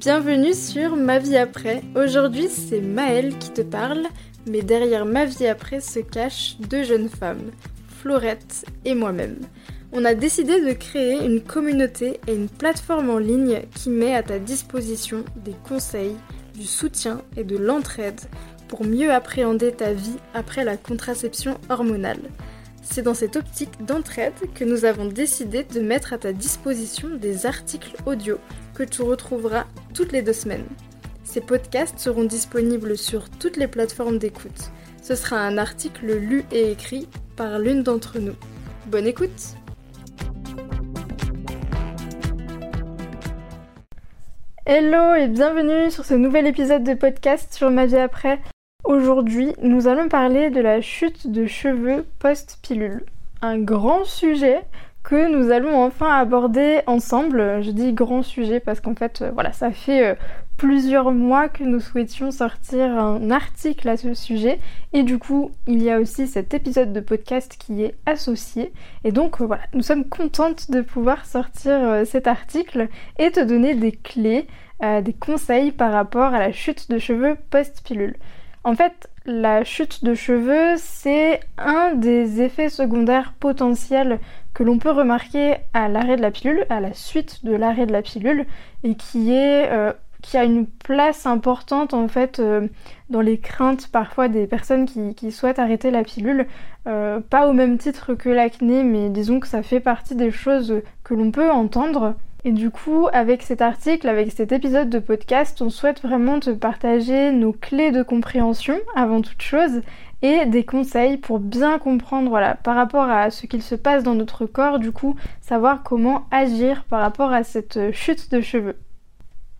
Bienvenue sur Ma vie après. Aujourd'hui, c'est Maëlle qui te parle, mais derrière Ma vie après se cachent deux jeunes femmes, Florette et moi-même. On a décidé de créer une communauté et une plateforme en ligne qui met à ta disposition des conseils, du soutien et de l'entraide pour mieux appréhender ta vie après la contraception hormonale. C'est dans cette optique d'entraide que nous avons décidé de mettre à ta disposition des articles audio tu retrouveras toutes les deux semaines. Ces podcasts seront disponibles sur toutes les plateformes d'écoute. Ce sera un article lu et écrit par l'une d'entre nous. Bonne écoute Hello et bienvenue sur ce nouvel épisode de podcast sur ma vie après. Aujourd'hui, nous allons parler de la chute de cheveux post-pilule. Un grand sujet que nous allons enfin aborder ensemble. Je dis grand sujet parce qu'en fait, euh, voilà, ça fait euh, plusieurs mois que nous souhaitions sortir un article à ce sujet et du coup, il y a aussi cet épisode de podcast qui est associé et donc euh, voilà, nous sommes contentes de pouvoir sortir cet article et te donner des clés, des conseils par rapport à la chute de cheveux post-pilule. En fait, la chute de cheveux, c'est un des effets secondaires potentiels que l'on peut remarquer à l'arrêt de la pilule, à la suite de l'arrêt de la pilule, et qui euh, a une place importante en fait euh, dans les craintes parfois des personnes qui, souhaitent arrêter la pilule, euh, pas au même titre que l'acné, mais disons que ça fait partie des choses que l'on peut entendre. Et du coup, avec cet article, avec cet épisode de podcast, on souhaite vraiment te partager nos clés de compréhension avant toute chose et des conseils pour bien comprendre voilà, par rapport à ce qu'il se passe dans notre corps, du coup, savoir comment agir par rapport à cette chute de cheveux.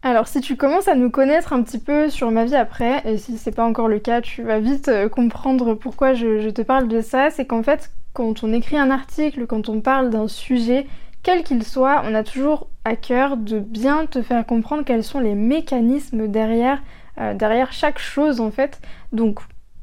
Alors si tu commences à nous connaître un petit peu sur ma vie après, et si c'est pas encore le cas, tu vas vite euh, comprendre pourquoi je te parle de ça, c'est qu'en fait, quand on écrit un article, quand on parle d'un sujet, quel qu'il soit, on a toujours à cœur de bien te faire comprendre quels sont les mécanismes derrière, euh, derrière chaque chose en fait. Donc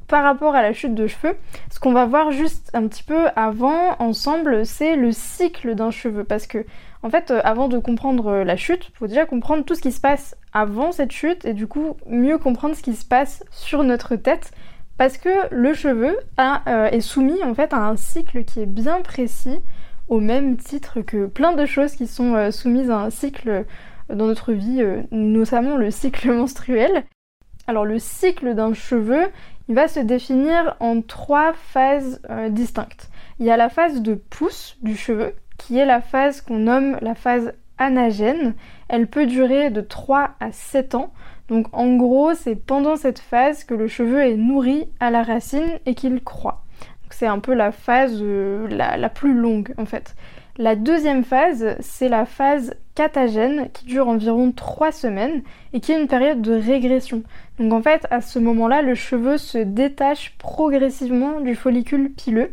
par rapport à la chute de cheveux, ce qu'on va voir juste un petit peu avant ensemble, c'est le cycle d'un cheveu. Parce que, en fait, euh, avant de comprendre la chute, il faut déjà comprendre tout ce qui se passe avant cette chute et du coup mieux comprendre ce qui se passe sur notre tête. Parce que le cheveu euh, est soumis en fait à un cycle qui est bien précis au même titre que plein de choses qui sont euh, soumises à un cycle euh, dans notre vie, euh, notamment le cycle menstruel. Alors le cycle d'un cheveu, il va se définir en trois phases distinctes. Il y a la phase de pousse du cheveu, qui est la phase qu'on nomme la phase anagène. Elle peut durer de 3 à 7 ans. Donc en gros, c'est pendant cette phase que le cheveu est nourri à la racine et qu'il croît. C'est un peu la phase euh, la, plus longue en fait. La deuxième phase, c'est la phase catagène qui dure environ 3 semaines et qui est une période de régression. Donc en fait, à ce moment-là, le cheveu se détache progressivement du follicule pileux.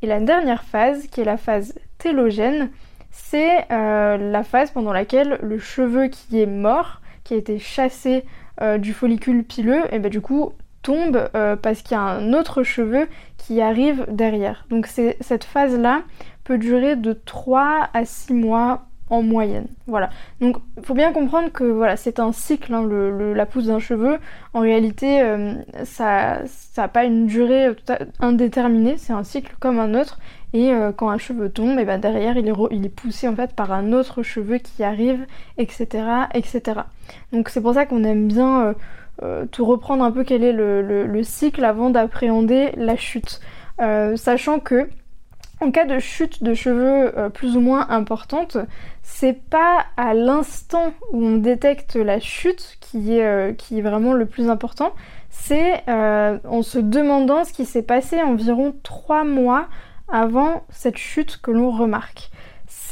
Et la dernière phase, qui est la phase télogène, c'est euh, la phase pendant laquelle le cheveu qui est mort, qui a été chassé euh, du follicule pileux, et ben du coup tombe euh, parce qu'il y a un autre cheveu qui arrive derrière. Donc cette phase-là peut durer de 3 à 6 mois en moyenne. Voilà. Donc il faut bien comprendre que voilà, c'est un cycle, hein, la pousse d'un cheveu. En réalité, euh, ça n'a pas une durée indéterminée, c'est un cycle comme un autre. Et euh, quand un cheveu tombe, et ben derrière il est, poussé en fait par un autre cheveu qui arrive, etc. etc. Donc c'est pour ça qu'on aime bien euh, te reprendre un peu quel est le, cycle avant d'appréhender la chute. Euh, sachant que en cas de chute de cheveux euh, plus ou moins importante, c'est pas à l'instant où on détecte la chute qui est, qui est vraiment le plus important, c'est en se demandant ce qui s'est passé environ 3 mois avant cette chute que l'on remarque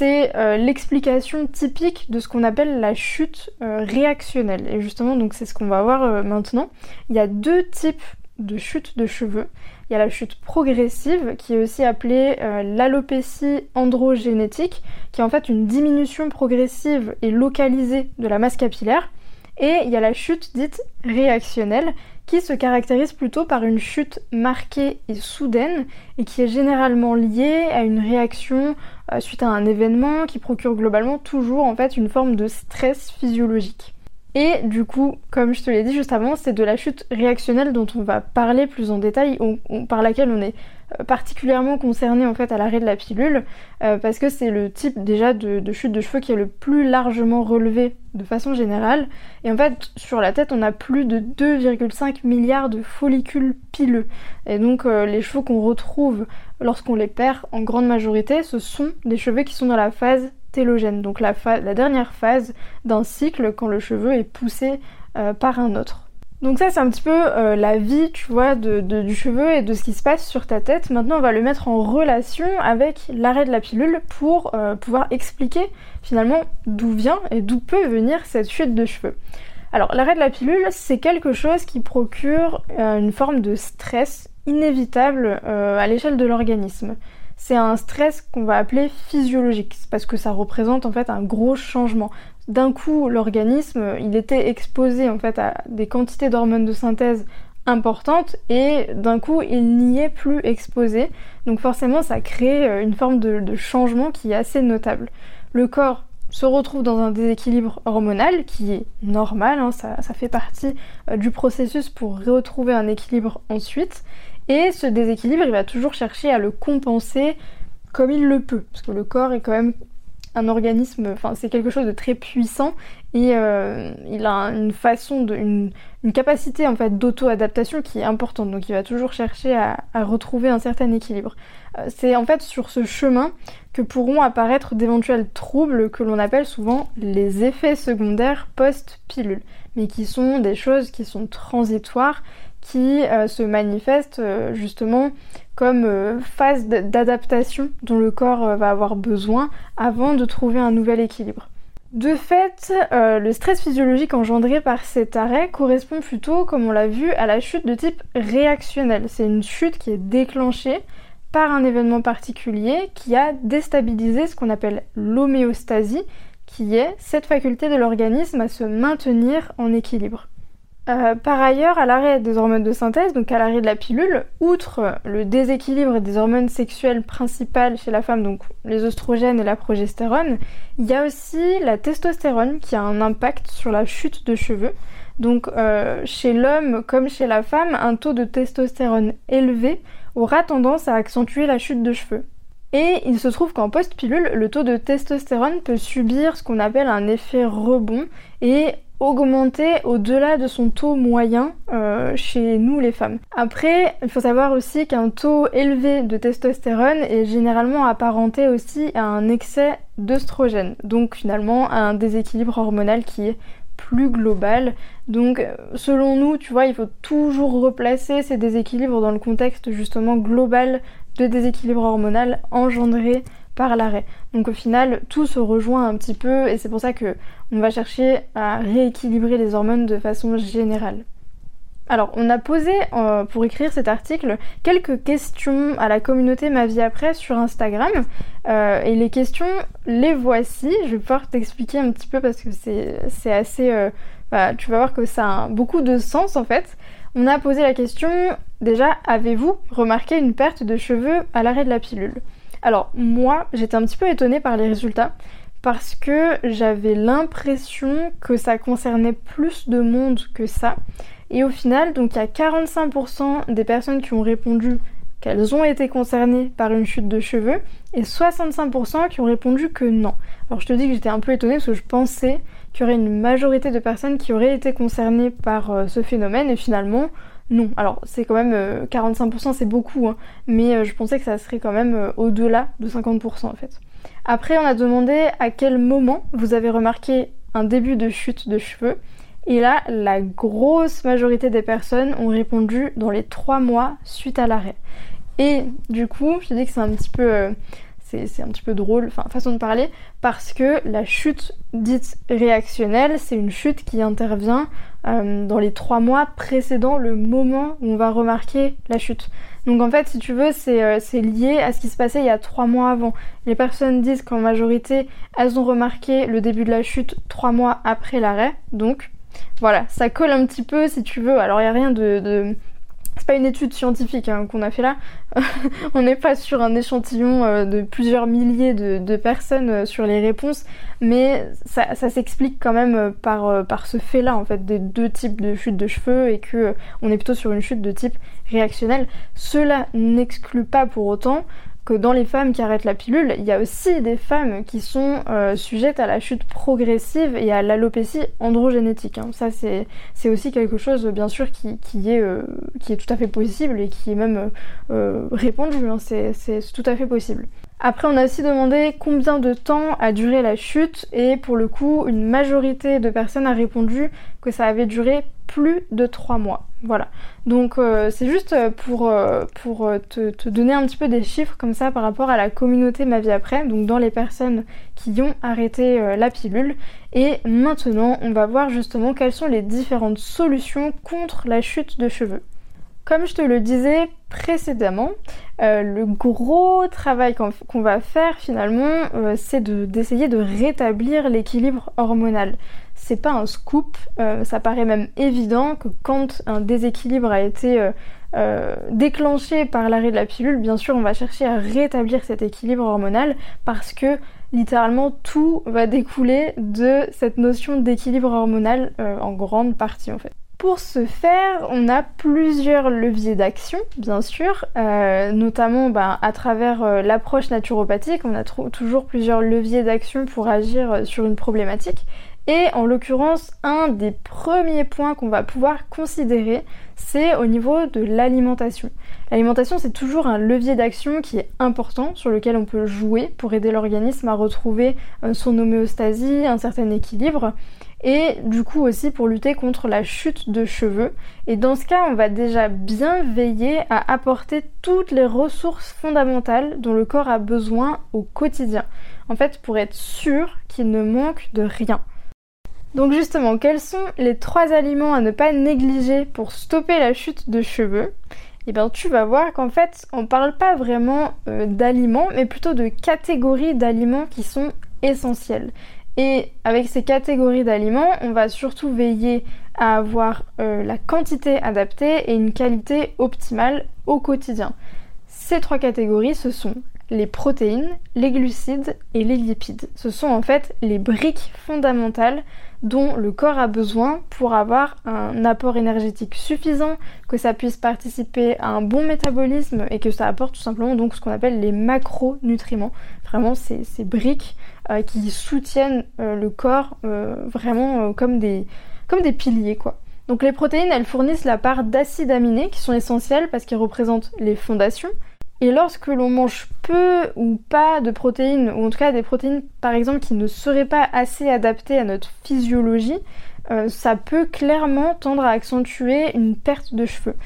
c'est euh, l'explication typique de ce qu'on appelle la chute euh, réactionnelle. Et justement, donc c'est ce qu'on va voir euh, maintenant. Il y a deux types de chute de cheveux. Il y a la chute progressive, qui est aussi appelée l'alopécie androgénétique, qui est en fait une diminution progressive et localisée de la masse capillaire. Et il y a la chute dite réactionnelle, qui se caractérise plutôt par une chute marquée et soudaine, et qui est généralement liée à une réaction euh, suite à un événement qui procure globalement toujours en fait une forme de stress physiologique. Et du coup, comme je te l'ai dit juste avant, c'est de la chute réactionnelle dont on va parler plus en détail, par laquelle on est euh, particulièrement concerné en fait à l'arrêt de la pilule, euh, parce que c'est le type déjà de, chute de cheveux qui est le plus largement relevé de façon générale. Et en fait, sur la tête, on a plus de 2,5 milliards de follicules pileux. Et donc, euh, les cheveux qu'on retrouve lorsqu'on les perd, en grande majorité, ce sont des cheveux qui sont dans la phase télogène, donc la, dernière phase d'un cycle quand le cheveu est poussé euh, par un autre. Donc ça c'est un petit peu euh, la vie, tu vois, du cheveu et de ce qui se passe sur ta tête. Maintenant on va le mettre en relation avec l'arrêt de la pilule pour euh, pouvoir expliquer finalement d'où vient et d'où peut venir cette chute de cheveux. Alors l'arrêt de la pilule c'est quelque chose qui procure une forme de stress inévitable à l'échelle de l'organisme c'est un stress qu'on va appeler physiologique, parce que ça représente en fait un gros changement. D'un coup, l'organisme, il était exposé en fait à des quantités d'hormones de synthèse importantes et d'un coup, il n'y est plus exposé. Donc forcément, ça crée euh, une forme de, changement qui est assez notable. Le corps se retrouve dans un déséquilibre hormonal qui est normal, hein, ça, fait partie euh, du processus pour retrouver un équilibre ensuite. Et ce déséquilibre, il va toujours chercher à le compenser comme il le peut, parce que le corps est quand même un organisme, enfin c'est quelque chose de très puissant et euh, il a une façon une, capacité en fait d'auto-adaptation qui est importante. Donc il va toujours chercher à, retrouver un certain équilibre. Euh, c'est en fait sur ce chemin que pourront apparaître d'éventuels troubles que l'on appelle souvent les effets secondaires post-pilule, mais qui sont des choses qui sont transitoires qui euh, se manifeste euh, justement comme euh, phase d'adaptation dont le corps va avoir besoin avant de trouver un nouvel équilibre. De fait, le stress physiologique engendré par cet arrêt correspond plutôt, comme on l'a vu, à la chute de type réactionnel. C'est une chute qui est déclenchée par un événement particulier qui a déstabilisé ce qu'on appelle l'homéostasie, qui est cette faculté de l'organisme à se maintenir en équilibre. Euh, par ailleurs, à l'arrêt des hormones de synthèse, donc à l'arrêt de la pilule, outre le déséquilibre des hormones sexuelles principales chez la femme, donc les oestrogènes et la progestérone, il y a aussi la testostérone qui a un impact sur la chute de cheveux. Donc euh, chez l'homme comme chez la femme, un taux de testostérone élevé aura tendance à accentuer la chute de cheveux. Et il se trouve qu'en post-pilule, le taux de testostérone peut subir ce qu'on appelle un effet rebond et augmenter au-delà de son taux moyen euh, chez nous les femmes. Après, il faut savoir aussi qu'un taux élevé de testostérone est généralement apparenté aussi à un excès d'œstrogène, donc finalement à un déséquilibre hormonal qui est plus global. Donc selon nous, tu vois, il faut toujours replacer ces déséquilibres dans le contexte justement global de déséquilibre hormonal engendré l'arrêt. Donc au final, tout se rejoint un petit peu et c'est pour ça que on va chercher à rééquilibrer les hormones de façon générale. Alors, on a posé euh, pour écrire cet article quelques questions à la communauté Ma vie après sur Instagram. Euh, et les questions, les voici. Je vais pouvoir t'expliquer un petit peu parce que c'est assez. Euh, bah, tu vas voir que ça a beaucoup de sens en fait. On a posé la question déjà, avez-vous remarqué une perte de cheveux à l'arrêt de la pilule? Alors, moi, j'étais un petit peu étonnée par les résultats parce que j'avais l'impression que ça concernait plus de monde que ça. Et au final, donc il y a 45% des personnes qui ont répondu qu'elles ont été concernées par une chute de cheveux et 65% qui ont répondu que non. Alors je te dis que j'étais un peu étonnée parce que je pensais qu'il y aurait une majorité de personnes qui auraient été concernées par euh, ce phénomène et finalement non. Alors c'est quand même 45% euh, c'est beaucoup hein, mais euh, je pensais que ça serait quand même au-delà de 50% en fait. Après, on a demandé à quel moment vous avez remarqué un début de chute de cheveux. Et là, la grosse majorité des personnes ont répondu dans les trois mois suite à l'arrêt. Et du coup, je dis que c'est un petit peu... C'est un petit peu drôle, enfin façon de parler, parce que la chute dite réactionnelle, c'est une chute qui intervient euh, dans les trois mois précédant le moment où on va remarquer la chute. Donc en fait, si tu veux, euh, c'est lié à ce qui se passait il y a trois mois avant. Les personnes disent qu'en majorité, elles ont remarqué le début de la chute trois mois après l'arrêt. Donc voilà, ça colle un petit peu si tu veux. Alors il n'y a rien de, c'est pas une étude scientifique hein, qu'on a fait là. on n'est pas sur un échantillon euh, de plusieurs milliers de, personnes euh, sur les réponses, mais ça, s'explique quand même euh, par, par ce fait-là en fait des deux types de chute de cheveux et que on est plutôt sur une chute de type réactionnel. Cela n'exclut pas pour autant dans les femmes qui arrêtent la pilule, il y a aussi des femmes qui sont euh, sujettes à la chute progressive et à l'alopécie androgénétique. Hein. Ça, c'est aussi quelque chose, bien sûr, qui, est, euh, qui est tout à fait possible et qui est même euh, répandu. Hein. C'est tout à fait possible. Après, on a aussi demandé combien de temps a duré la chute et pour le coup, une majorité de personnes a répondu que ça avait duré plus de 3 mois. Voilà. Donc euh, c'est juste pour, euh, pour euh, te, donner un petit peu des chiffres comme ça par rapport à la communauté Ma vie après, donc dans les personnes qui ont arrêté la pilule. Et maintenant, on va voir justement quelles sont les différentes solutions contre la chute de cheveux. Comme je te le disais précédemment, le gros travail qu'on va faire finalement, c'est d'essayer de rétablir l'équilibre hormonal c'est pas un scoop, euh, ça paraît même évident que quand un déséquilibre a été euh, euh, déclenché par l'arrêt de la pilule, bien sûr on va chercher à rétablir cet équilibre hormonal parce que littéralement tout va découler de cette notion d'équilibre hormonal en grande partie en fait. Pour ce faire, on a plusieurs leviers d'action, bien sûr, notamment ben, à travers l'approche naturopathique, on a toujours plusieurs leviers d'action pour agir sur une problématique. Et en l'occurrence, un des premiers points qu'on va pouvoir considérer, c'est au niveau de l'alimentation. L'alimentation, c'est toujours un levier d'action qui est important, sur lequel on peut jouer pour aider l'organisme à retrouver euh, son homéostasie, un certain équilibre, et du coup aussi pour lutter contre la chute de cheveux. Et dans ce cas, on va déjà bien veiller à apporter toutes les ressources fondamentales dont le corps a besoin au quotidien. En fait, pour être sûr qu'il ne manque de rien. Donc justement, quels sont les trois aliments à ne pas négliger pour stopper la chute de cheveux? Eh bien tu vas voir qu'en fait on parle pas vraiment euh, d'aliments, mais plutôt de catégories d'aliments qui sont essentiels. Et avec ces catégories d'aliments, on va surtout veiller à avoir euh, la quantité adaptée et une qualité optimale au quotidien. Ces trois catégories, ce sont les protéines, les glucides et les lipides. Ce sont en fait les briques fondamentales dont le corps a besoin pour avoir un apport énergétique suffisant, que ça puisse participer à un bon métabolisme et que ça apporte tout simplement donc ce qu'on appelle les macronutriments. Vraiment ces, briques euh, qui soutiennent euh, le corps euh, vraiment comme, des, comme des piliers quoi. Donc les protéines, elles fournissent la part d'acides aminés qui sont essentiels parce qu'ils représentent les fondations, et lorsque l'on mange peu ou pas de protéines, ou en tout cas des protéines par exemple qui ne seraient pas assez adaptées à notre physiologie, euh, ça peut clairement tendre à accentuer une perte de cheveux.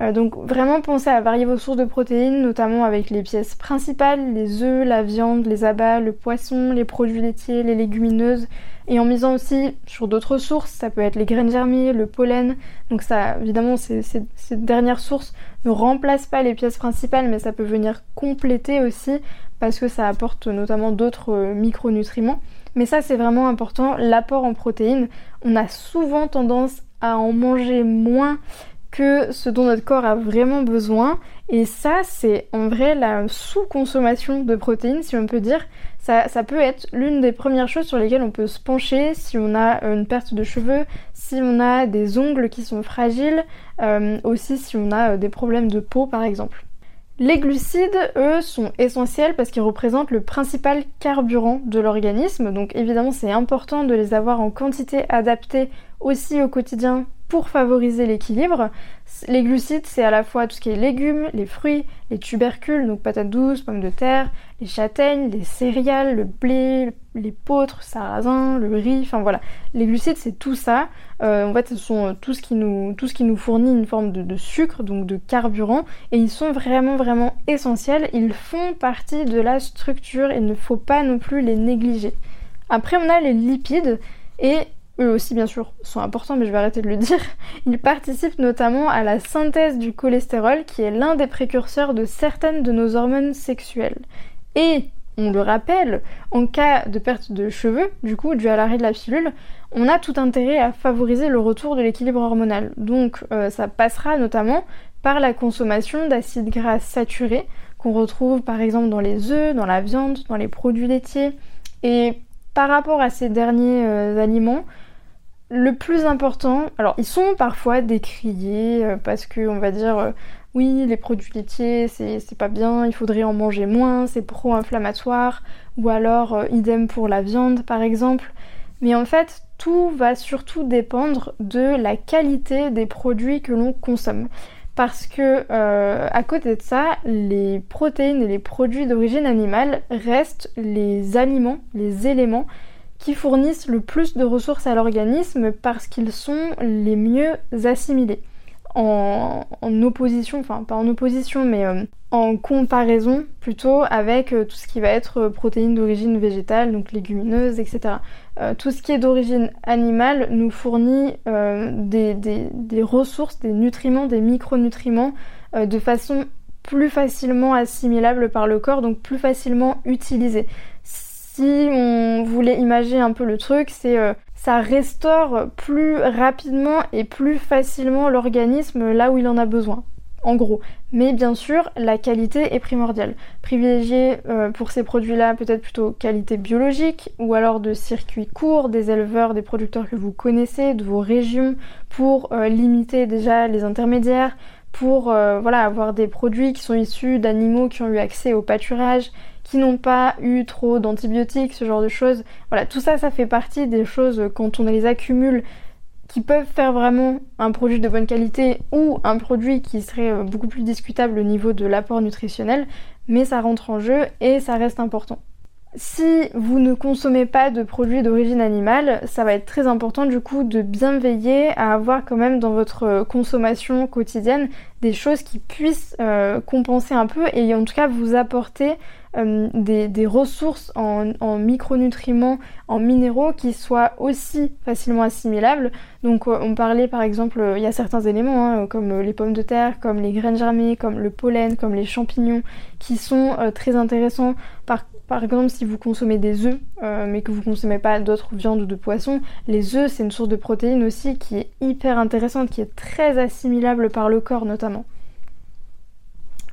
Euh, donc vraiment pensez à varier vos sources de protéines, notamment avec les pièces principales, les œufs, la viande, les abats, le poisson, les produits laitiers, les légumineuses, et en misant aussi sur d'autres sources, ça peut être les graines germées, le pollen. Donc ça, évidemment, ces, dernières sources ne remplacent pas les pièces principales, mais ça peut venir compléter aussi parce que ça apporte notamment d'autres euh, micronutriments. Mais ça, c'est vraiment important, l'apport en protéines. On a souvent tendance à en manger moins que ce dont notre corps a vraiment besoin. Et ça, c'est en vrai la sous-consommation de protéines, si on peut dire. Ça, peut être l'une des premières choses sur lesquelles on peut se pencher si on a une perte de cheveux, si on a des ongles qui sont fragiles, euh, aussi si on a euh, des problèmes de peau par exemple. Les glucides, eux, sont essentiels parce qu'ils représentent le principal carburant de l'organisme, donc évidemment c'est important de les avoir en quantité adaptée aussi au quotidien pour favoriser l'équilibre. Les glucides, c'est à la fois tout ce qui est légumes, les fruits, les tubercules, donc patates douces, pommes de terre, les châtaignes, les céréales, le blé, les l'épeautre, sarrasin, le riz, enfin voilà. Les glucides, c'est tout ça. Euh, en fait, ce sont tout ce qui nous, tout ce qui nous fournit une forme de, de, sucre, donc de carburant, et ils sont vraiment, vraiment essentiels. Ils font partie de la structure il ne faut pas non plus les négliger. Après, on a les lipides, et eux aussi bien sûr sont importants, mais je vais arrêter de le dire. Ils participent notamment à la synthèse du cholestérol, qui est l'un des précurseurs de certaines de nos hormones sexuelles. Et on le rappelle, en cas de perte de cheveux, du coup, dû à l'arrêt de la pilule, on a tout intérêt à favoriser le retour de l'équilibre hormonal. Donc euh, ça passera notamment par la consommation d'acides gras saturés qu'on retrouve par exemple dans les œufs, dans la viande, dans les produits laitiers. Et par rapport à ces derniers euh, aliments, le plus important, alors ils sont parfois décriés euh, parce que on va dire euh, oui les produits laitiers c'est pas bien, il faudrait en manger moins, c'est pro-inflammatoire, ou alors idem pour la viande par exemple. Mais en fait tout va surtout dépendre de la qualité des produits que l'on consomme parce que euh, à côté de ça, les protéines et les produits d'origine animale restent les aliments, les éléments qui fournissent le plus de ressources à l'organisme parce qu'ils sont les mieux assimilés en, opposition, enfin pas en opposition, mais euh, en comparaison plutôt avec euh, tout ce qui va être euh, protéines d'origine végétale, donc légumineuses, etc. tout ce qui est d'origine animale nous fournit des, ressources, des nutriments, des micronutriments de façon plus facilement assimilable par le corps, donc plus facilement utilisés. Si on voulait imaginer un peu le truc, c'est ça restaure plus rapidement et plus facilement l'organisme là où il en a besoin. En gros. Mais bien sûr, la qualité est primordiale. Privilégier euh, pour ces produits-là peut-être plutôt qualité biologique ou alors de circuits courts, des éleveurs, des producteurs que vous connaissez, de vos régions, pour euh, limiter déjà les intermédiaires, pour euh, voilà, avoir des produits qui sont issus d'animaux qui ont eu accès au pâturage, qui n'ont pas eu trop d'antibiotiques, ce genre de choses. Voilà, tout ça, ça fait partie des choses quand on les accumule qui peuvent faire vraiment un produit de bonne qualité ou un produit qui serait euh, beaucoup plus discutable au niveau de l'apport nutritionnel, mais ça rentre en jeu et ça reste important. Si vous ne consommez pas de produits d'origine animale, ça va être très important du coup de bien veiller à avoir quand même dans votre consommation quotidienne des choses qui puissent euh, compenser un peu et en tout cas vous apporter euh, des, ressources en, micronutriments, en minéraux qui soient aussi facilement assimilables. Donc euh, on parlait par exemple, il y a certains éléments hein, comme les pommes de terre, comme les graines germées, comme le pollen, comme les champignons qui sont très intéressants. Par, par exemple, si vous consommez des œufs, mais que vous consommez pas d'autres viandes ou de poissons, les œufs c'est une source de protéines aussi qui est hyper intéressante, qui est très assimilable par le corps notamment.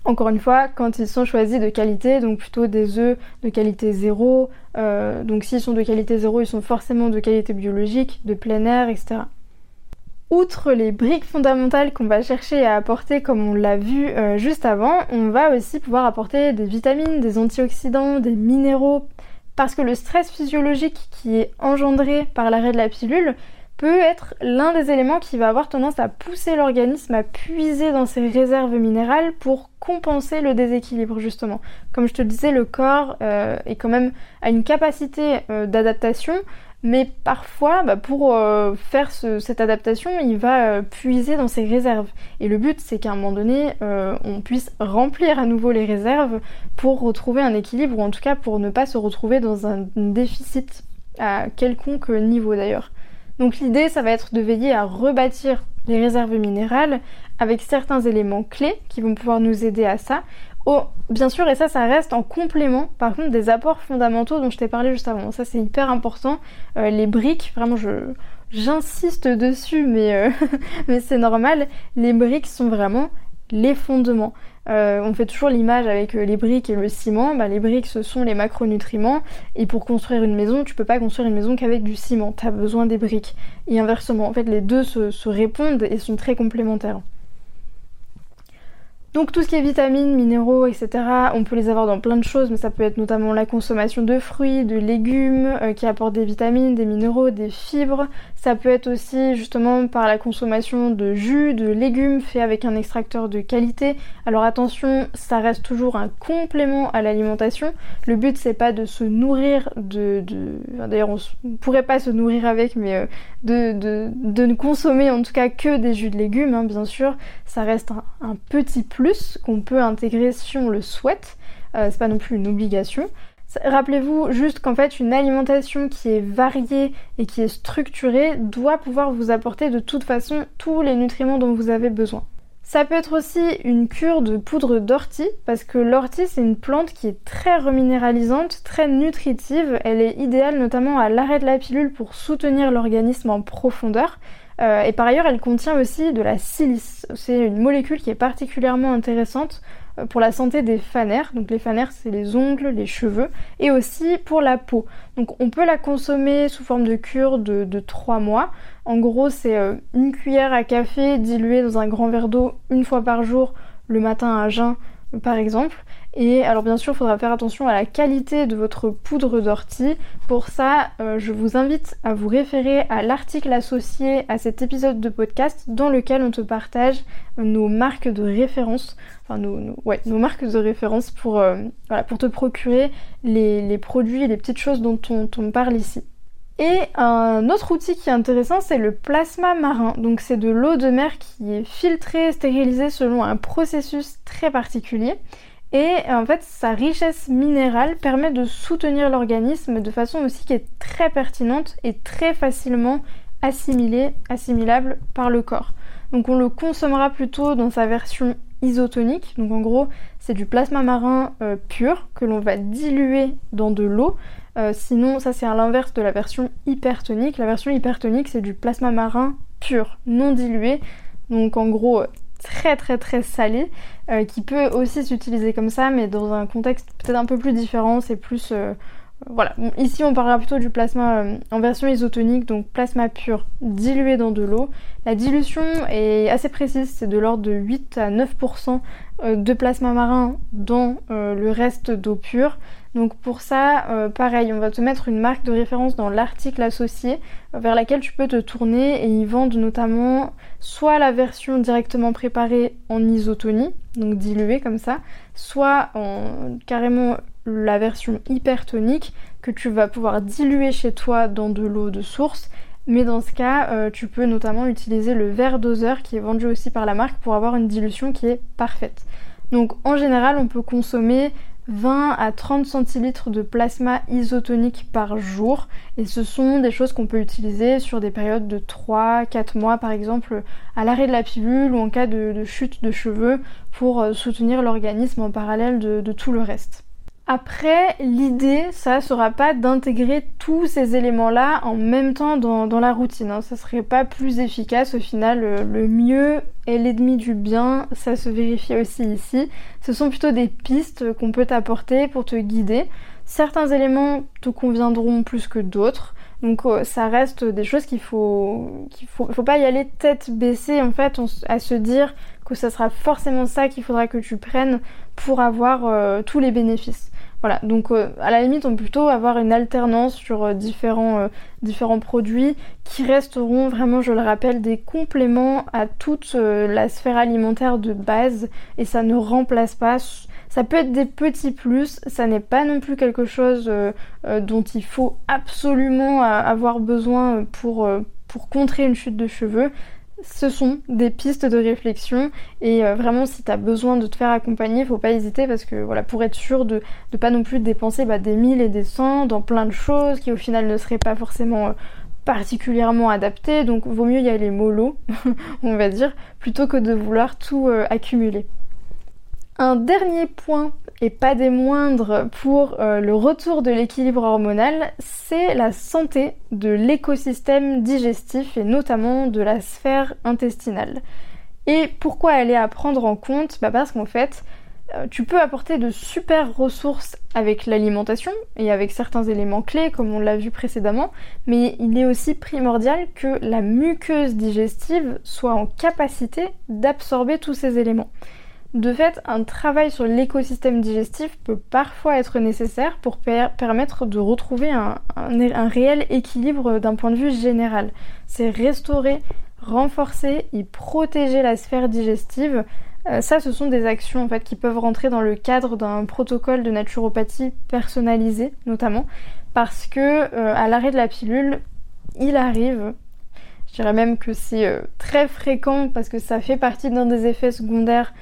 Encore une fois, quand ils sont choisis de qualité, donc plutôt des œufs de qualité zéro, euh, donc s'ils sont de qualité zéro, ils sont forcément de qualité biologique, de plein air, etc. Outre les briques fondamentales qu'on va chercher à apporter comme on l'a vu euh, juste avant, on va aussi pouvoir apporter des vitamines, des antioxydants, des minéraux, parce que le stress physiologique qui est engendré par l'arrêt de la pilule, peut être l'un des éléments qui va avoir tendance à pousser l'organisme à puiser dans ses réserves minérales pour compenser le déséquilibre justement. Comme je te disais, le corps euh, est quand même à une capacité euh, d'adaptation, mais parfois bah, pour euh, faire cette adaptation, il va puiser dans ses réserves. Et le but, c'est qu'à un moment donné, on puisse remplir à nouveau les réserves pour retrouver un équilibre, ou en tout cas pour ne pas se retrouver dans un déficit à quelconque niveau d'ailleurs. Donc l'idée, ça va être de veiller à rebâtir les réserves minérales avec certains éléments clés qui vont pouvoir nous aider à ça. Oh, bien sûr, et ça, ça reste en complément, par contre, des apports fondamentaux dont je t'ai parlé juste avant. Ça, c'est hyper important. Euh, les briques, vraiment, j'insiste dessus, mais, euh, mais c'est normal. Les briques sont vraiment les fondements. Euh, on fait toujours l'image avec les briques et le ciment. Bah, les briques, ce sont les macronutriments. Et pour construire une maison, tu peux pas construire une maison qu'avec du ciment. Tu as besoin des briques. Et inversement, en fait, les deux se répondent et sont très complémentaires. Donc tout ce qui est vitamines, minéraux, etc., on peut les avoir dans plein de choses, mais ça peut être notamment la consommation de fruits, de légumes euh, qui apportent des vitamines, des minéraux, des fibres. Ça peut être aussi justement par la consommation de jus, de légumes faits avec un extracteur de qualité. Alors attention, ça reste toujours un complément à l'alimentation. Le but c'est pas de se nourrir de... D'ailleurs on pourrait pas se nourrir avec, mais euh, de, de, ne consommer en tout cas que des jus de légumes, hein, bien sûr. Ça reste un petit plus qu'on peut intégrer si on le souhaite. Euh, c'est pas non plus une obligation. Rappelez-vous juste qu'en fait une alimentation qui est variée et qui est structurée doit pouvoir vous apporter de toute façon tous les nutriments dont vous avez besoin. Ça peut être aussi une cure de poudre d'ortie parce que l'ortie c'est une plante qui est très reminéralisante, très nutritive. Elle est idéale notamment à l'arrêt de la pilule pour soutenir l'organisme en profondeur. Et par ailleurs, elle contient aussi de la silice. C'est une molécule qui est particulièrement intéressante pour la santé des fanères. Donc les fanères, c'est les ongles, les cheveux, et aussi pour la peau. Donc on peut la consommer sous forme de cure de, de 3 mois. En gros, c'est une cuillère à café diluée dans un grand verre d'eau une fois par jour, le matin à jeun par exemple. Et alors bien sûr, il faudra faire attention à la qualité de votre poudre d'ortie. Pour ça, euh, je vous invite à vous référer à l'article associé à cet épisode de podcast dans lequel on te partage nos marques de référence, enfin nos, ouais, nos marques de référence pour, euh, voilà, pour te procurer les, produits et les petites choses dont on, on parle ici. Et un autre outil qui est intéressant, c'est le plasma marin. Donc c'est de l'eau de mer qui est filtrée, stérilisée selon un processus très particulier. Et en fait, sa richesse minérale permet de soutenir l'organisme de façon aussi qui est très pertinente et très facilement assimilée, assimilable par le corps. Donc on le consommera plutôt dans sa version isotonique. Donc en gros, c'est du plasma marin euh, pur que l'on va diluer dans de l'eau. Euh, sinon, ça c'est à l'inverse de la version hypertonique. La version hypertonique, c'est du plasma marin pur, non dilué. Donc en gros, très très très salé, euh, qui peut aussi s'utiliser comme ça, mais dans un contexte peut-être un peu plus différent, c'est plus... Euh, voilà, ici on parlera plutôt du plasma euh, en version isotonique, donc plasma pur dilué dans de l'eau. La dilution est assez précise, c'est de l'ordre de 8 à 9% de plasma marin dans le reste d'eau pure. Donc pour ça, euh, pareil, on va te mettre une marque de référence dans l'article associé euh, vers laquelle tu peux te tourner et ils vendent notamment soit la version directement préparée en isotonie, donc diluée comme ça, soit en, carrément la version hypertonique que tu vas pouvoir diluer chez toi dans de l'eau de source. Mais dans ce cas, euh, tu peux notamment utiliser le verre doseur qui est vendu aussi par la marque pour avoir une dilution qui est parfaite. Donc en général, on peut consommer 20 à 30 centilitres de plasma isotonique par jour et ce sont des choses qu'on peut utiliser sur des périodes de 3-4 mois par exemple à l'arrêt de la pilule ou en cas de, chute de cheveux pour euh, soutenir l'organisme en parallèle de tout le reste. Après, l'idée, ça sera pas d'intégrer tous ces éléments-là en même temps dans, la routine. Hein. Ça serait pas plus efficace. Au final, le, mieux est l'ennemi du bien. Ça se vérifie aussi ici. Ce sont plutôt des pistes qu'on peut t'apporter pour te guider. Certains éléments te conviendront plus que d'autres. Donc euh, ça reste des choses qu'il faut qu'il faut, faut pas y aller tête baissée en fait à se dire que ça sera forcément ça qu'il faudra que tu prennes pour avoir euh, tous les bénéfices. Voilà, donc euh, à la limite, on peut plutôt avoir une alternance sur euh, différents, euh, différents produits qui resteront vraiment, je le rappelle, des compléments à toute la sphère alimentaire de base et ça ne remplace pas. Ça peut être des petits plus, ça n'est pas non plus quelque chose dont il faut absolument avoir besoin pour contrer une chute de cheveux ce sont des pistes de réflexion et euh, vraiment si tu as besoin de te faire accompagner, faut pas hésiter parce que voilà, pour être sûr de ne pas non plus dépenser bah, des mille et des cents dans plein de choses qui au final ne seraient pas forcément euh, particulièrement adaptées, donc vaut mieux y aller mollo, on va dire, plutôt que de vouloir tout euh, accumuler. Un dernier point, et pas des moindres, pour euh, le retour de l'équilibre hormonal, c'est la santé de l'écosystème digestif et notamment de la sphère intestinale. Et pourquoi elle est à prendre en compte? Bah Parce qu'en fait, euh, tu peux apporter de super ressources avec l'alimentation et avec certains éléments clés comme on l'a vu précédemment, mais il est aussi primordial que la muqueuse digestive soit en capacité d'absorber tous ces éléments. De fait, un travail sur l'écosystème digestif peut parfois être nécessaire pour permettre de retrouver un, réel équilibre d'un point de vue général. C'est restaurer, renforcer et protéger la sphère digestive. Euh, ça, ce sont des actions en fait qui peuvent rentrer dans le cadre d'un protocole de naturopathie personnalisé, notamment parce que euh, à l'arrêt de la pilule, il arrive je dirais même que c'est euh, très fréquent parce que ça fait partie d'un des effets secondaires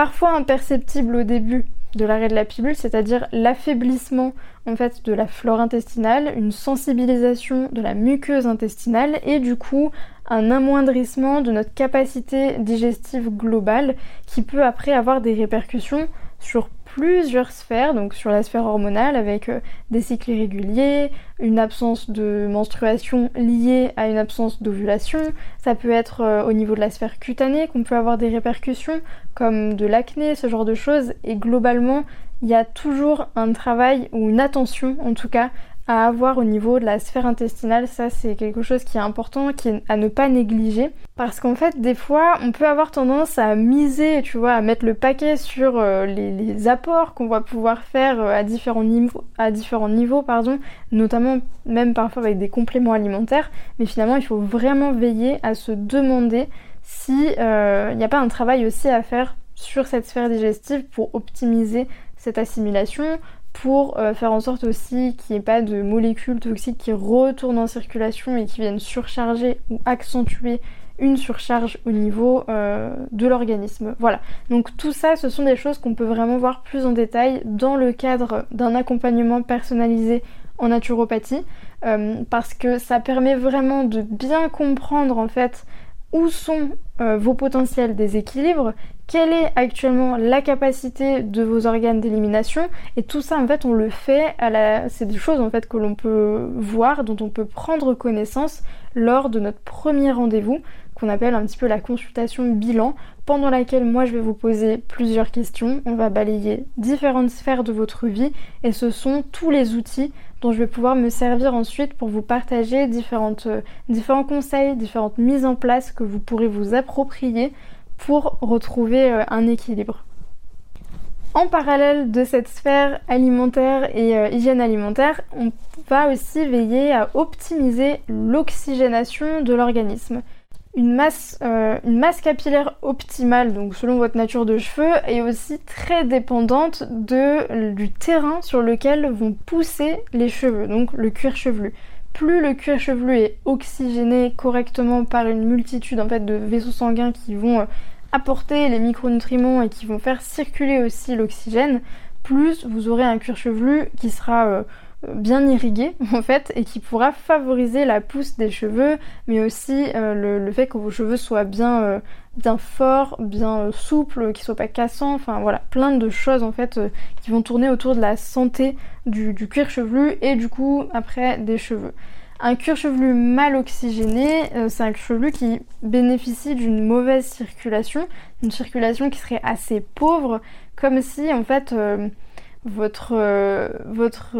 parfois imperceptible au début de l'arrêt de la pilule, c'est-à-dire l'affaiblissement en fait de la flore intestinale, une sensibilisation de la muqueuse intestinale et du coup un amoindrissement de notre capacité digestive globale qui peut après avoir des répercussions sur plusieurs sphères, donc sur la sphère hormonale avec euh, des cycles irréguliers, une absence de menstruation liée à une absence d'ovulation, ça peut être euh, au niveau de la sphère cutanée qu'on peut avoir des répercussions comme de l'acné, ce genre de choses, et globalement il y a toujours un travail ou une attention en tout cas à avoir au niveau de la sphère intestinale. Ça, c'est quelque chose qui est important, qui est à ne pas négliger. Parce qu'en fait, des fois, on peut avoir tendance à miser, tu vois, à mettre le paquet sur euh, les, apports qu'on va pouvoir faire euh, à différents niveaux, à différents niveaux, pardon, notamment même parfois avec des compléments alimentaires. Mais finalement, il faut vraiment veiller à se demander s'il euh, n'y a pas un travail aussi à faire sur cette sphère digestive pour optimiser cette assimilation, pour euh, faire en sorte aussi qu'il n'y ait pas de molécules toxiques qui retournent en circulation et qui viennent surcharger ou accentuer une surcharge au niveau euh, de l'organisme. Voilà. Donc tout ça, ce sont des choses qu'on peut vraiment voir plus en détail dans le cadre d'un accompagnement personnalisé en naturopathie, euh, parce que ça permet vraiment de bien comprendre en fait où sont vos potentiels déséquilibres, quelle est actuellement la capacité de vos organes d'élimination et tout ça en fait on le fait à la c'est des choses en fait que l'on peut voir dont on peut prendre connaissance lors de notre premier rendez-vous appelle un petit peu la consultation bilan pendant laquelle moi je vais vous poser plusieurs questions, on va balayer différentes sphères de votre vie et ce sont tous les outils dont je vais pouvoir me servir ensuite pour vous partager différentes, euh, différents conseils, différentes mises en place que vous pourrez vous approprier pour retrouver euh, un équilibre. En parallèle de cette sphère alimentaire et euh, hygiène alimentaire, on va aussi veiller à optimiser l'oxygénation de l'organisme. Une masse, euh, une masse capillaire optimale, donc selon votre nature de cheveux, est aussi très dépendante de, du terrain sur lequel vont pousser les cheveux, donc le cuir chevelu. Plus le cuir chevelu est oxygéné correctement par une multitude en fait, de vaisseaux sanguins qui vont euh, apporter les micronutriments et qui vont faire circuler aussi l'oxygène, plus vous aurez un cuir chevelu qui sera euh, bien irrigué en fait et qui pourra favoriser la pousse des cheveux mais aussi euh, le, fait que vos cheveux soient bien, bien forts, bien souples, qu'ils soient pas cassants, enfin voilà, plein de choses en fait qui vont tourner autour de la santé du, cuir chevelu et du coup après des cheveux. Un cuir chevelu mal oxygéné, euh, c'est un cuir chevelu qui bénéficie d'une mauvaise circulation, une circulation qui serait assez pauvre, comme si en fait euh, votre, euh, votre,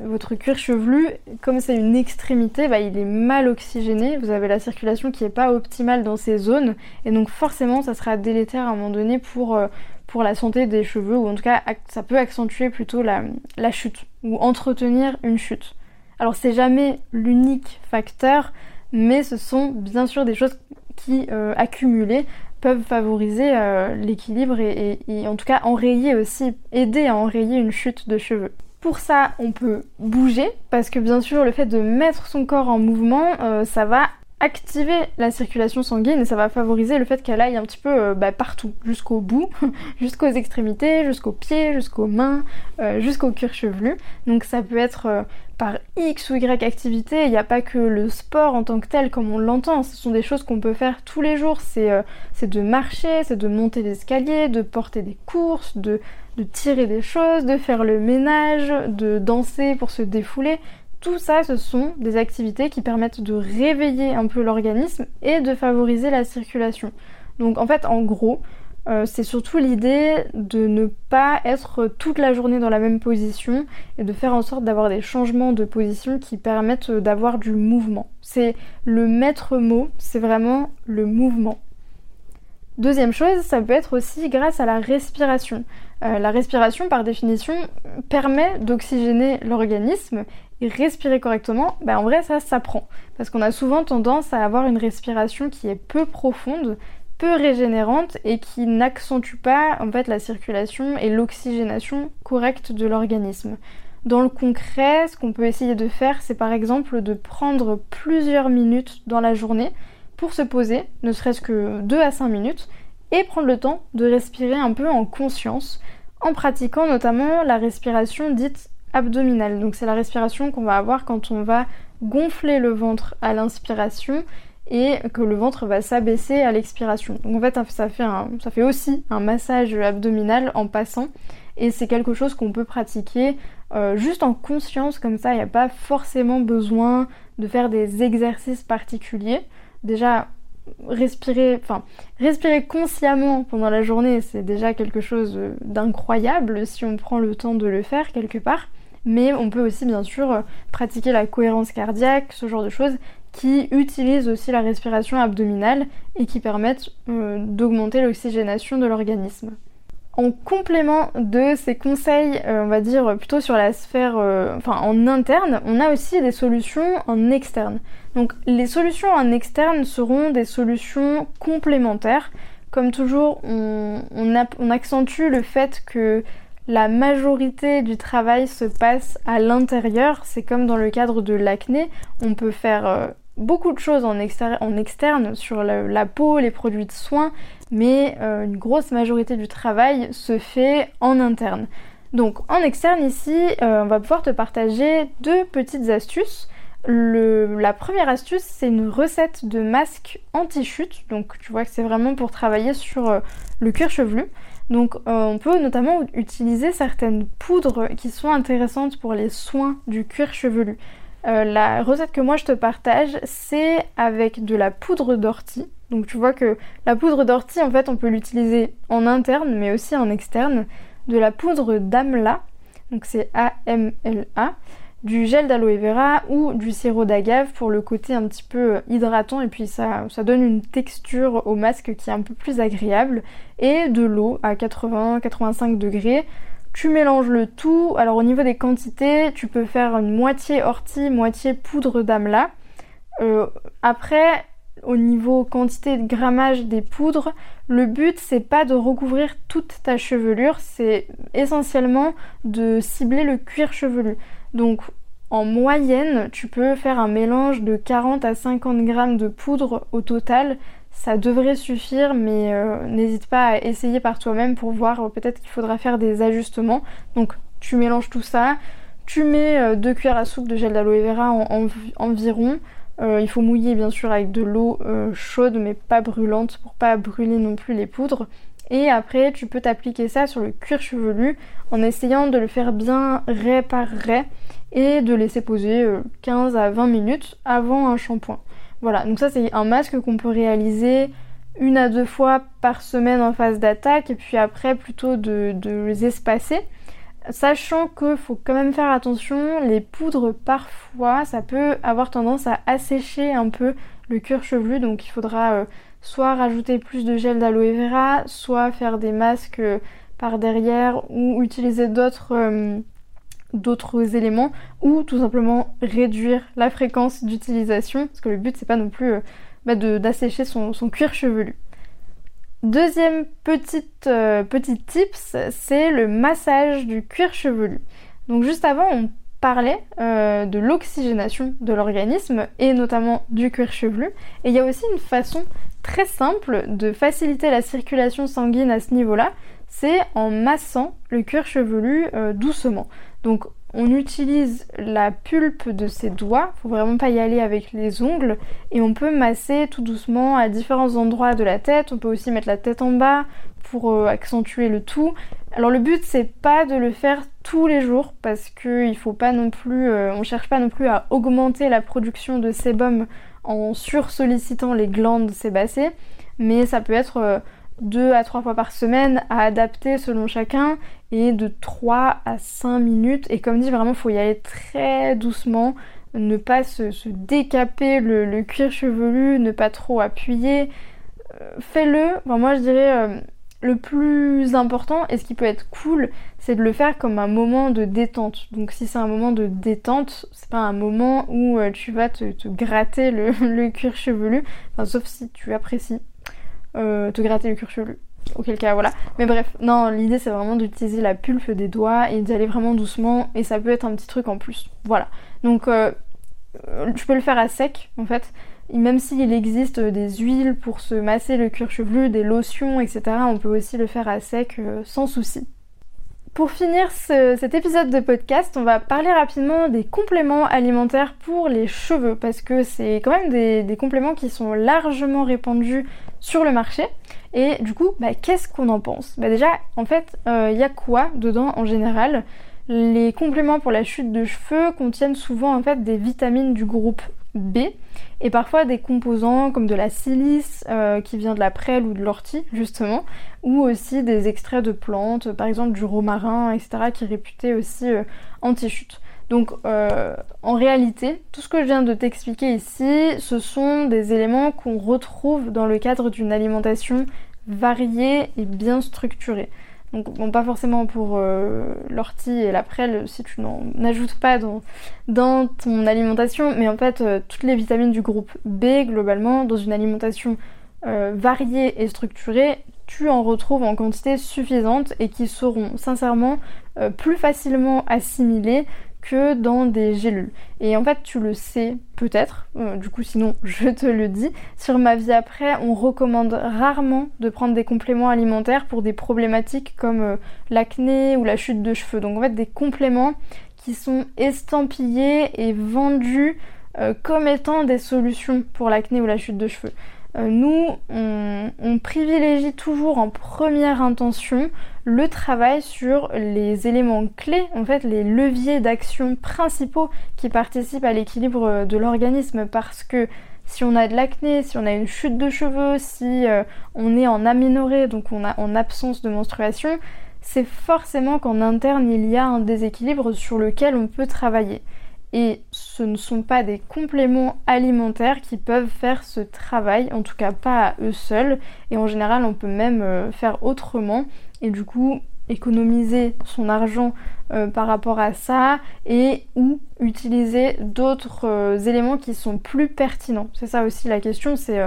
votre cuir chevelu, comme c'est une extrémité, bah, il est mal oxygéné, vous avez la circulation qui n'est pas optimale dans ces zones, et donc forcément ça sera délétère à un moment donné pour, pour la santé des cheveux, ou en tout cas ça peut accentuer plutôt la, la chute, ou entretenir une chute. Alors c'est jamais l'unique facteur, mais ce sont bien sûr des choses qui, euh, accumulées, peuvent favoriser euh, l'équilibre et, en tout cas enrayer aussi, aider à enrayer une chute de cheveux. Pour ça, on peut bouger, parce que bien sûr, le fait de mettre son corps en mouvement, euh, ça va activer la circulation sanguine et ça va favoriser le fait qu'elle aille un petit peu euh, bah, partout, jusqu'au bout, jusqu'aux extrémités, jusqu'aux pieds, jusqu'aux mains, euh, jusqu'au cuir chevelu. Donc ça peut être euh, par X ou Y activité, il n'y a pas que le sport en tant que tel comme on l'entend, ce sont des choses qu'on peut faire tous les jours, c'est de marcher, c'est de monter l'escalier, de porter des courses, de tirer des choses, de faire le ménage, de danser pour se défouler. Tout ça, ce sont des activités qui permettent de réveiller un peu l'organisme et de favoriser la circulation. Donc en fait, en gros, euh, c'est surtout l'idée de ne pas être toute la journée dans la même position et de faire en sorte d'avoir des changements de position qui permettent d'avoir du mouvement. C'est le maître mot, c'est vraiment le mouvement. Deuxième chose, ça peut être aussi grâce à la respiration. Euh, la respiration, par définition, permet d'oxygéner l'organisme et respirer correctement, ben en vrai ça s'apprend. Parce qu'on a souvent tendance à avoir une respiration qui est peu profonde, peu régénérante et qui n'accentue pas en fait la circulation et l'oxygénation correcte de l'organisme. Dans le concret, ce qu'on peut essayer de faire, c'est par exemple de prendre plusieurs minutes dans la journée pour se poser, ne serait-ce que 2 à 5 minutes, et prendre le temps de respirer un peu en conscience, en pratiquant notamment la respiration dite abdominale. Donc c'est la respiration qu'on va avoir quand on va gonfler le ventre à l'inspiration et que le ventre va s'abaisser à l'expiration. Donc en fait ça fait, ça fait aussi un massage abdominal en passant et c'est quelque chose qu'on peut pratiquer euh, juste en conscience comme ça, il n'y a pas forcément besoin de faire des exercices particuliers. Déjà respirer, enfin respirer consciemment pendant la journée, c'est déjà quelque chose d'incroyable si on prend le temps de le faire quelque part. Mais on peut aussi bien sûr pratiquer la cohérence cardiaque, ce genre de choses qui utilisent aussi la respiration abdominale et qui permettent euh, d'augmenter l'oxygénation de l'organisme. En complément de ces conseils, euh, on va dire plutôt sur la sphère, euh, enfin en interne, on a aussi des solutions en externe. Donc les solutions en externe seront des solutions complémentaires. Comme toujours, on accentue le fait que la majorité du travail se passe à l'intérieur. C'est comme dans le cadre de l'acné, on peut faire beaucoup de choses en, externe sur la, peau, les produits de soins, mais euh, une grosse majorité du travail se fait en interne. Donc en externe ici, euh, on va pouvoir te partager deux petites astuces. la première astuce, c'est une recette de masque anti-chute. Donc tu vois que c'est vraiment pour travailler sur euh, le cuir chevelu. Donc on peut notamment utiliser certaines poudres qui sont intéressantes pour les soins du cuir chevelu. Euh, la recette que moi je te partage, c'est avec de la poudre d'ortie. Donc tu vois que la poudre d'ortie, en fait, on peut l'utiliser en interne, mais aussi en externe. De la poudre d'amla, donc c'est A-M-L-A, du gel d'aloe vera ou du sirop d'agave pour le côté un petit peu hydratant et puis ça, ça donne une texture au masque qui est un peu plus agréable et de l'eau à 80-85 degrés tu mélanges le tout. Alors au niveau des quantités, tu peux faire une moitié ortie, moitié poudre d'amla. Euh, après, au niveau quantité de grammage des poudres, le but c'est pas de recouvrir toute ta chevelure, c'est essentiellement de cibler le cuir chevelu. Donc en moyenne, tu peux faire un mélange de 40 à 50 grammes de poudre au total ça devrait suffire, mais euh, n'hésite pas à essayer par toi-même pour voir, euh, peut-être qu'il faudra faire des ajustements. Donc tu mélanges tout ça, tu mets euh, deux cuillères à soupe de gel d'aloe vera en, environ. Il faut mouiller bien sûr avec de l'eau chaude mais pas brûlante pour pas brûler non plus les poudres. Et après tu peux t'appliquer ça sur le cuir chevelu en essayant de le faire bien raie par raie et de laisser poser 15 à 20 minutes avant un shampoing. Voilà, donc ça c'est un masque qu'on peut réaliser une à deux fois par semaine en phase d'attaque et puis après plutôt de, les espacer. Sachant qu'il faut quand même faire attention, les poudres parfois ça peut avoir tendance à assécher un peu le cuir chevelu donc il faudra euh, soit rajouter plus de gel d'aloe vera, soit faire des masques euh, par derrière ou utiliser d'autres euh, d'autres éléments ou tout simplement réduire la fréquence d'utilisation parce que le but c'est pas non plus bah, d'assécher son, cuir chevelu. Deuxième petite, euh, petit tips, c'est le massage du cuir chevelu. Donc juste avant on parlait euh, de l'oxygénation de l'organisme et notamment du cuir chevelu et il y a aussi une façon très simple de faciliter la circulation sanguine à ce niveau-là, c'est en massant le cuir chevelu doucement. Donc on utilise la pulpe de ses doigts, faut vraiment pas y aller avec les ongles, et on peut masser tout doucement à différents endroits de la tête. On peut aussi mettre la tête en bas pour euh, accentuer le tout. Alors le but c'est pas de le faire tous les jours parce que il faut pas non plus, euh, on cherche pas non plus à augmenter la production de sébum en sursollicitant les glandes sébacées, mais ça peut être euh, deux à trois fois par semaine à adapter selon chacun et de 3 à 5 minutes. Et comme dit vraiment faut y aller très doucement ne pas se, décaper le, cuir chevelu ne pas trop appuyer. Euh, fais-le. Moi je dirais euh, le plus important et ce qui peut être cool c'est de le faire comme un moment de détente. Donc si c'est un moment de détente c'est pas un moment où euh, tu vas te, gratter le, cuir chevelu. Sauf si tu apprécies euh, te gratter le cuir chevelu. Auquel cas, voilà. Mais bref, non, l'idée c'est vraiment d'utiliser la pulpe des doigts et d'y aller vraiment doucement. Et ça peut être un petit truc en plus. Voilà. Donc, euh, tu peux le faire à sec en fait. même s'il existe des huiles pour se masser le cuir chevelu, des lotions, etc., on peut aussi le faire à sec euh, sans souci. Pour finir cet épisode de podcast, on va parler rapidement des compléments alimentaires pour les cheveux parce que c'est quand même des, compléments qui sont largement répandus sur le marché. Et du coup, bah, qu'est-ce qu'on en pense? Bah, Déjà, en fait, il euh, y a quoi dedans en général? Les compléments pour la chute de cheveux contiennent souvent en fait des vitamines du groupe B et parfois des composants comme de la silice euh, qui vient de la prêle ou de l'ortie justement ou aussi des extraits de plantes par exemple du romarin etc qui est réputé aussi euh, anti-chute. Donc euh, en réalité tout ce que je viens de t'expliquer ici ce sont des éléments qu'on retrouve dans le cadre d'une alimentation variée et bien structurée. Donc bon, pas forcément pour euh, l'ortie et la prêle si tu n'en ajoutes pas dans, ton alimentation, mais en fait euh, toutes les vitamines du groupe B globalement dans une alimentation euh, variée et structurée, tu en retrouves en quantité suffisante et qui seront sincèrement plus facilement assimilées que dans des gélules. Et en fait, tu le sais peut-être, euh, du coup sinon je te le dis, sur ma vie après, on recommande rarement de prendre des compléments alimentaires pour des problématiques comme euh, l'acné ou la chute de cheveux. Donc en fait, des compléments qui sont estampillés et vendus euh, comme étant des solutions pour l'acné ou la chute de cheveux. Euh, nous, on, privilégie toujours en première intention le travail sur les éléments clés, en fait les leviers d'action principaux qui participent à l'équilibre de l'organisme. Parce que si on a de l'acné, si on a une chute de cheveux, si euh, on est en aménorrhée, donc on a en absence de menstruation, c'est forcément qu'en interne il y a un déséquilibre sur lequel on peut travailler ce ne sont pas des compléments alimentaires qui peuvent faire ce travail, en tout cas pas à eux seuls, et en général on peut même euh, faire autrement, et du coup économiser son argent euh, par rapport à ça et ou utiliser d'autres euh, éléments qui sont plus pertinents. C'est ça aussi la question, c'est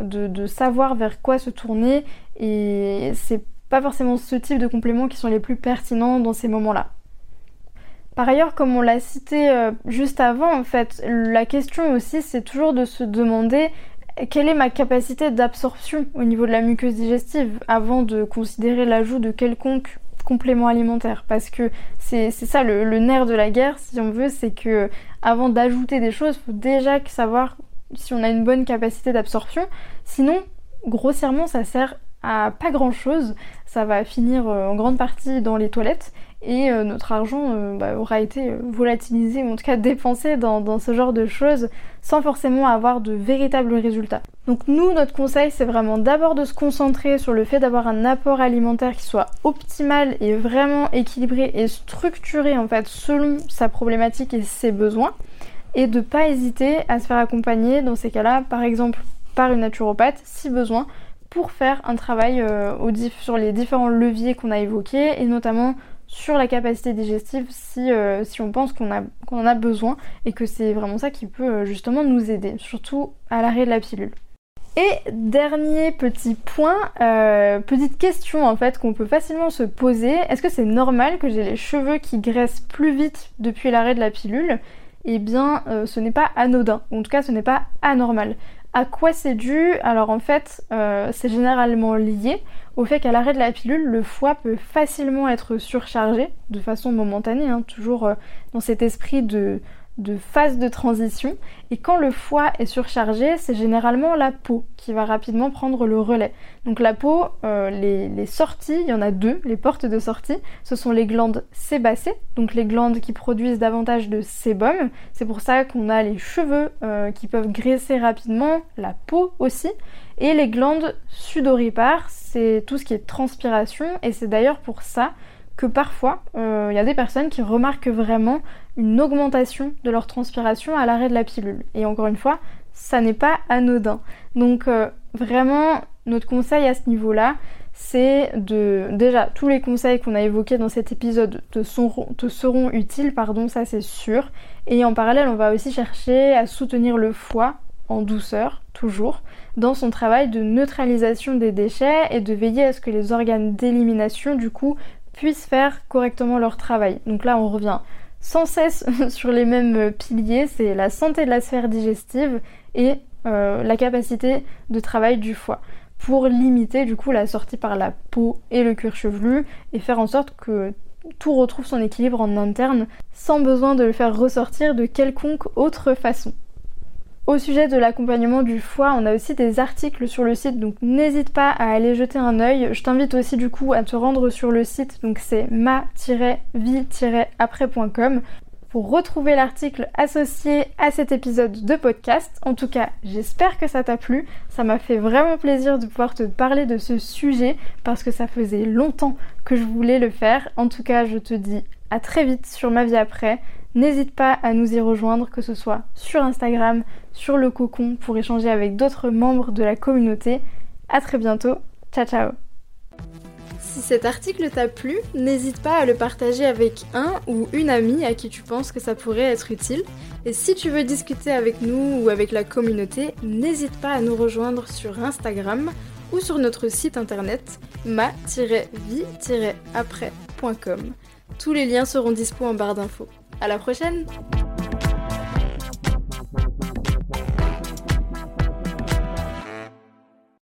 de, savoir vers quoi se tourner et c'est pas forcément ce type de compléments qui sont les plus pertinents dans ces moments-là. Par ailleurs, comme on l'a cité euh, juste avant, en fait, la question aussi, c'est toujours de se demander quelle est ma capacité d'absorption au niveau de la muqueuse digestive avant de considérer l'ajout de quelconque complément alimentaire? Parce que c'est ça le, nerf de la guerre si on veut c'est que avant d'ajouter des choses il faut déjà savoir si on a une bonne capacité d'absorption. Sinon grossièrement ça sert à pas grand chose ça va finir euh, en grande partie dans les toilettes et euh, notre argent euh, bah, aura été euh, volatilisé ou en tout cas dépensé dans, ce genre de choses sans forcément avoir de véritables résultats. Donc nous, notre conseil, c'est vraiment d'abord de se concentrer sur le fait d'avoir un apport alimentaire qui soit optimal et vraiment équilibré et structuré en fait selon sa problématique et ses besoins et de pas hésiter à se faire accompagner dans ces cas-là, par exemple par une naturopathe si besoin pour faire un travail sur les différents leviers qu'on a évoqués et notamment sur la capacité digestive si, euh, on pense qu'on en a besoin et que c'est vraiment ça qui peut euh, justement nous aider, surtout à l'arrêt de la pilule. Et dernier petit point, euh, petite question en fait qu'on peut facilement se poser, est-ce que c'est normal que j'ai les cheveux qui graissent plus vite depuis l'arrêt de la pilule? Eh bien ce n'est pas anodin, en tout cas ce n'est pas anormal. À quoi c'est dû Alors en fait, euh, c'est généralement lié au fait qu'à l'arrêt de la pilule, le foie peut facilement être surchargé de façon momentanée, hein, toujours euh, dans cet esprit de, de phase de transition. Et quand le foie est surchargé, c'est généralement la peau qui va rapidement prendre le relais. Donc la peau, euh, les, sorties, il y en a deux, les portes de sortie, ce sont les glandes sébacées, donc les glandes qui produisent davantage de sébum. C'est pour ça qu'on a les cheveux euh, qui peuvent graisser rapidement, la peau aussi. Et les glandes sudoripares, c'est tout ce qui est transpiration, et c'est d'ailleurs pour ça que parfois, il euh, y a des personnes qui remarquent vraiment une augmentation de leur transpiration à l'arrêt de la pilule. Et encore une fois, ça n'est pas anodin. Donc euh, vraiment, notre conseil à ce niveau-là, c'est de... Déjà, tous les conseils qu'on a évoqués dans cet épisode te te seront utiles, pardon, ça c'est sûr. Et en parallèle, on va aussi chercher à soutenir le foie en douceur, toujours, dans son travail de neutralisation des déchets et de veiller à ce que les organes d'élimination, du coup, puissent faire correctement leur travail. Donc là, on revient sans cesse sur les mêmes piliers, c'est la santé de la sphère digestive et euh, la capacité de travail du foie pour limiter du coup la sortie par la peau et le cuir chevelu et faire en sorte que tout retrouve son équilibre en interne sans besoin de le faire ressortir de quelconque autre façon. Au sujet de l'accompagnement du foie, on a aussi des articles sur le site, donc n'hésite pas à aller jeter un œil. Je t'invite aussi du coup à te rendre sur le site, donc c'est ma-vie-après.com pour retrouver l'article associé à cet épisode de podcast. En tout cas, j'espère que ça t'a plu. Ça m'a fait vraiment plaisir de pouvoir te parler de ce sujet parce que ça faisait longtemps que je voulais le faire. En tout cas, je te dis à très vite sur ma vie après. N'hésite pas à nous y rejoindre, que ce soit sur Instagram, sur le cocon, pour échanger avec d'autres membres de la communauté. À très bientôt. Ciao ciao si cet article t'a plu, n'hésite pas à le partager avec un ou une amie à qui tu penses que ça pourrait être utile. Et si tu veux discuter avec nous ou avec la communauté, n'hésite pas à nous rejoindre sur Instagram ou sur notre site internet ma-vie-après.com. Tous les liens seront dispo en barre d'infos. À la prochaine!